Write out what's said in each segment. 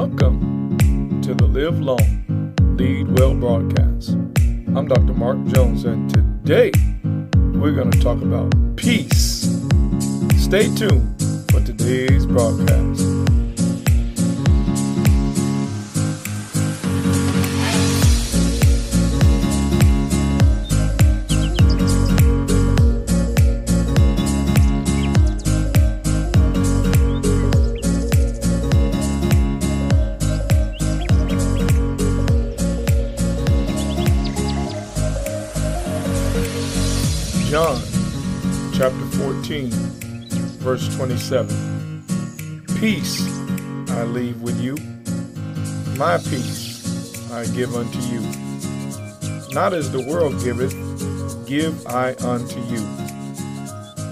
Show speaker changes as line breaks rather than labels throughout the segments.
Welcome to the Live Long, Lead Well broadcast. I'm Dr. Mark Jones, and today we're going to talk about peace. Stay tuned for today's broadcast. John chapter 14, verse 27. Peace I leave with you, my peace I give unto you. Not as the world giveth, give I unto you.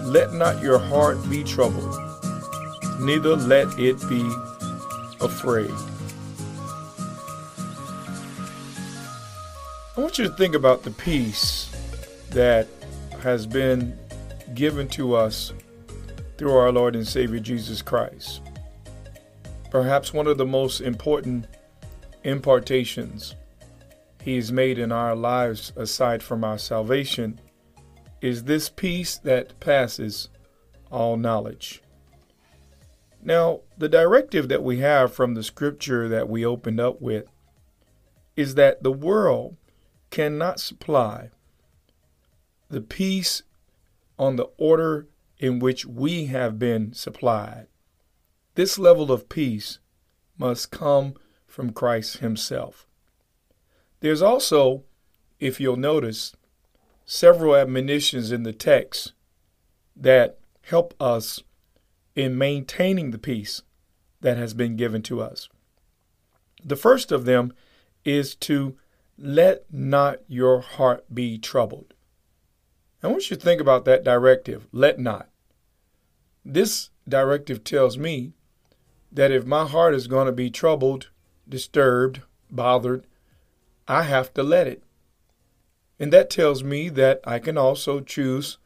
Let not your heart be troubled, neither let it be afraid. I want you to think about the peace that has been given to us through our Lord and Savior Jesus Christ. Perhaps one of the most important impartations He has made in our lives, aside from our salvation, is this peace that passes all knowledge. Now, the directive that we have from the scripture that we opened up with is that the world cannot supply the peace on the order in which we have been supplied. This level of peace must come from Christ Himself. There's also, if you'll notice, several admonitions in the text that help us in maintaining the peace that has been given to us. The first of them is to let not your heart be troubled. I want you to think about that directive let not. This directive tells me that if my heart is going to be troubled, disturbed, bothered, I have to let it. And that tells me that I can also choose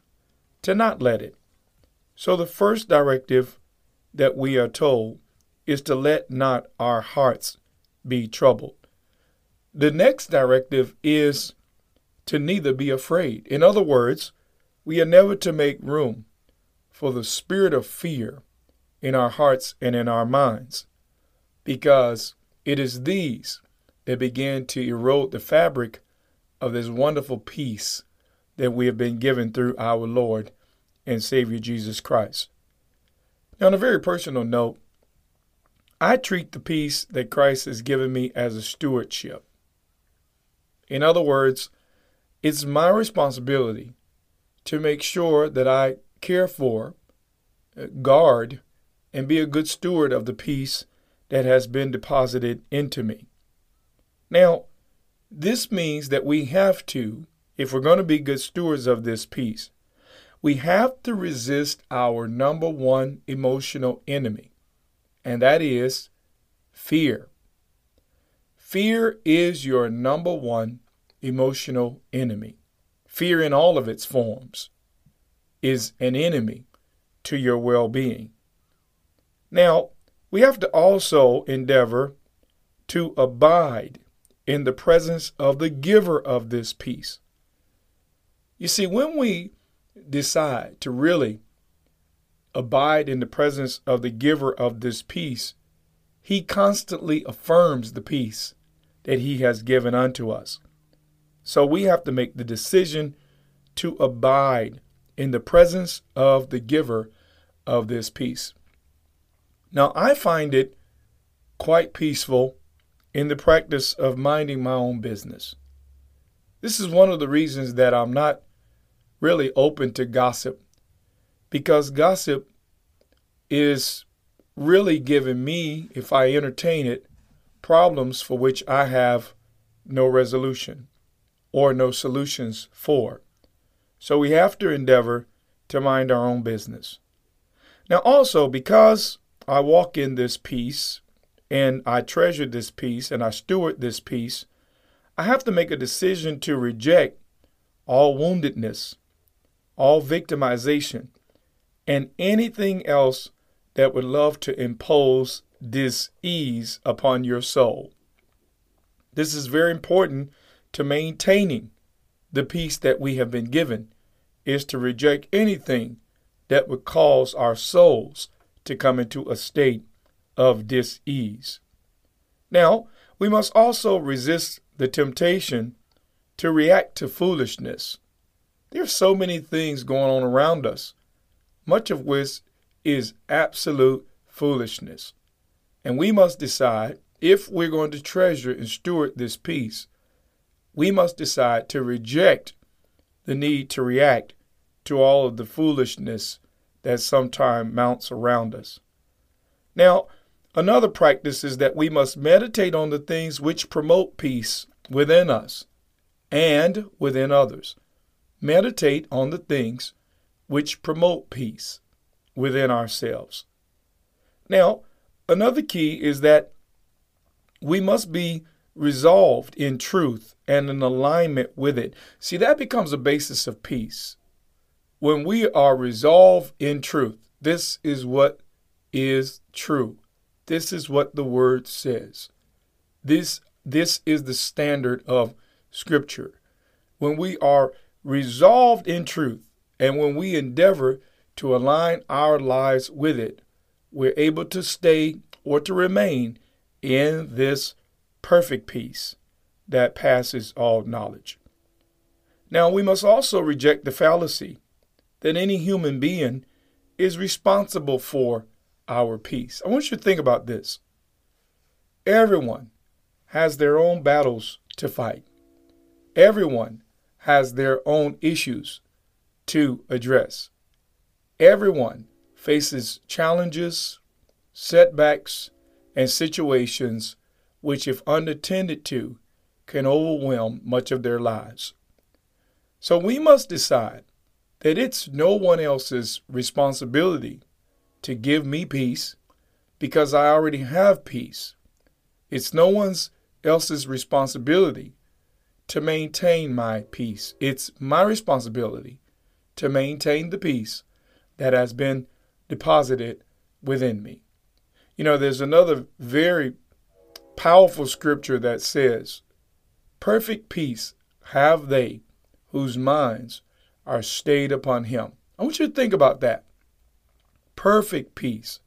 to not let it. So the first directive that we are told is to let not our hearts be troubled. The next directive is to neither be afraid. In other words, we are never to make room for the spirit of fear in our hearts and in our minds, because it is these that begin to erode the fabric of this wonderful peace that we have been given through our Lord and Savior Jesus Christ. Now, on a very personal note, I treat the peace that Christ has given me as a stewardship. In other words, it's my responsibility to make sure that I care for, uh, guard, and be a good steward of the peace that has been deposited into me. Now, this means that we have to, if we're going to be good stewards of this peace, we have to resist our number one emotional enemy, and that is fear. Fear is your number one emotional enemy. Fear in all of its forms is an enemy to your well being. Now, we have to also endeavor to abide in the presence of the giver of this peace. You see, when we decide to really abide in the presence of the giver of this peace, he constantly affirms the peace that he has given unto us. So we have to make the decision to abide in the presence of the giver of this peace. Now, I find it quite peaceful in the practice of minding my own business. This is one of the reasons that I'm not really open to gossip, because gossip is really giving me, if I entertain it, problems for which I have no resolution or no solutions for. So we have to endeavor to mind our own business. Now, also, because I walk in this peace and I treasure this peace and I steward this peace, I have to make a decision to reject all woundedness, all victimization, and anything else that would love to impose dis-ease upon your soul. This is very important to maintaining the peace that we have been given is to reject anything that would cause our souls to come into a state of dis-ease. Now, we must also resist the temptation to react to foolishness. There are so many things going on around us, much of which is absolute foolishness. And we must decide if we're going to treasure and steward this peace, we must decide to reject the need to react to all of the foolishness that sometimes mounts around us. Now, another practice is that we must meditate on the things which promote peace within us and within others. Meditate on the things which promote peace within ourselves. Now, another key is that we must be resolved in truth and in alignment with it. See, that becomes a basis of peace. When we are resolved in truth, this is what is true. This is what the word says. This this is the standard of scripture. When we are resolved in truth and when we endeavor to align our lives with it, we're able to stay or to remain in this perfect peace that passes all knowledge. Now, we must also reject the fallacy that any human being is responsible for our peace. I want you to think about this. Everyone has their own battles to fight, everyone has their own issues to address. Everyone faces challenges, setbacks, and situations which, if unattended to, can overwhelm much of their lives. So we must decide that it's no one else's responsibility to give me peace because I already have peace. It's no one's else's responsibility to maintain my peace. It's my responsibility to maintain the peace that has been deposited within me. You know, there's another very powerful scripture that says, Perfect peace have they whose minds are stayed upon him. I want you to think about that. Perfect peace.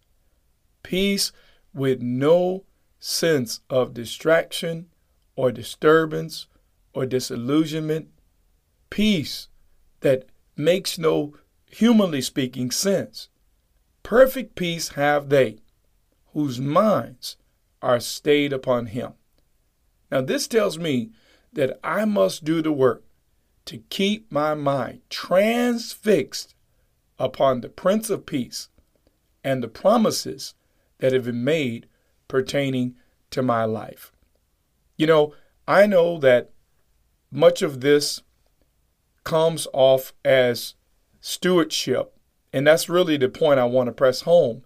Peace with no sense of distraction or disturbance or disillusionment. Peace that makes no, humanly speaking, sense. Perfect peace have they whose minds are stayed upon him. Now, this tells me that I must do the work to keep my mind transfixed upon the Prince of Peace and the promises that have been made pertaining to my life. You know, I know that much of this comes off as stewardship, and that's really the point I want to press home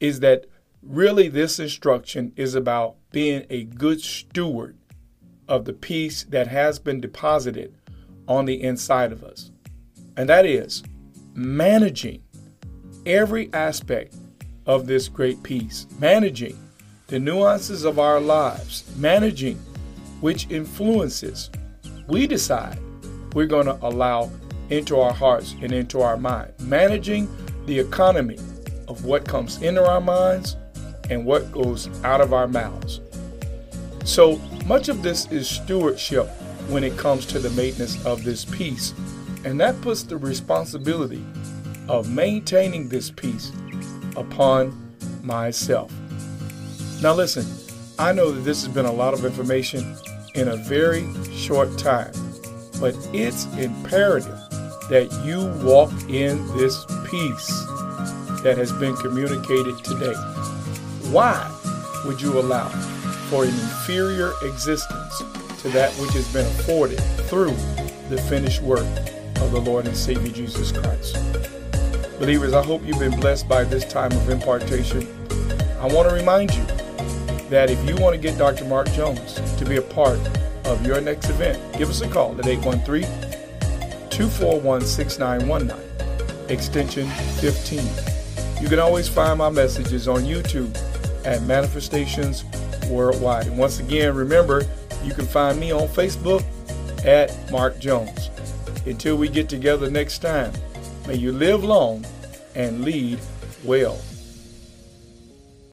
is that Really, this instruction is about being a good steward of the peace that has been deposited on the inside of us. And that is managing every aspect of this great peace, managing the nuances of our lives, managing which influences we decide we're going to allow into our hearts and into our mind, managing the economy of what comes into our minds and what goes out of our mouths. So much of this is stewardship when it comes to the maintenance of this peace, and that puts the responsibility of maintaining this peace upon myself. Now, listen, I know that this has been a lot of information in a very short time, but it's imperative that you walk in this peace that has been communicated today. Why would you allow for an inferior existence to that which has been afforded through the finished work of the Lord and Savior Jesus Christ? Believers, I hope you've been blessed by this time of impartation. I want to remind you that if you want to get Dr. Mark Jones to be a part of your next event, give us a call at 813 241 6919, extension 15. You can always find my messages on YouTube at Manifestations Worldwide. And once again, remember, you can find me on Facebook at Mark Jones. Until we get together next time, may you live long and lead well.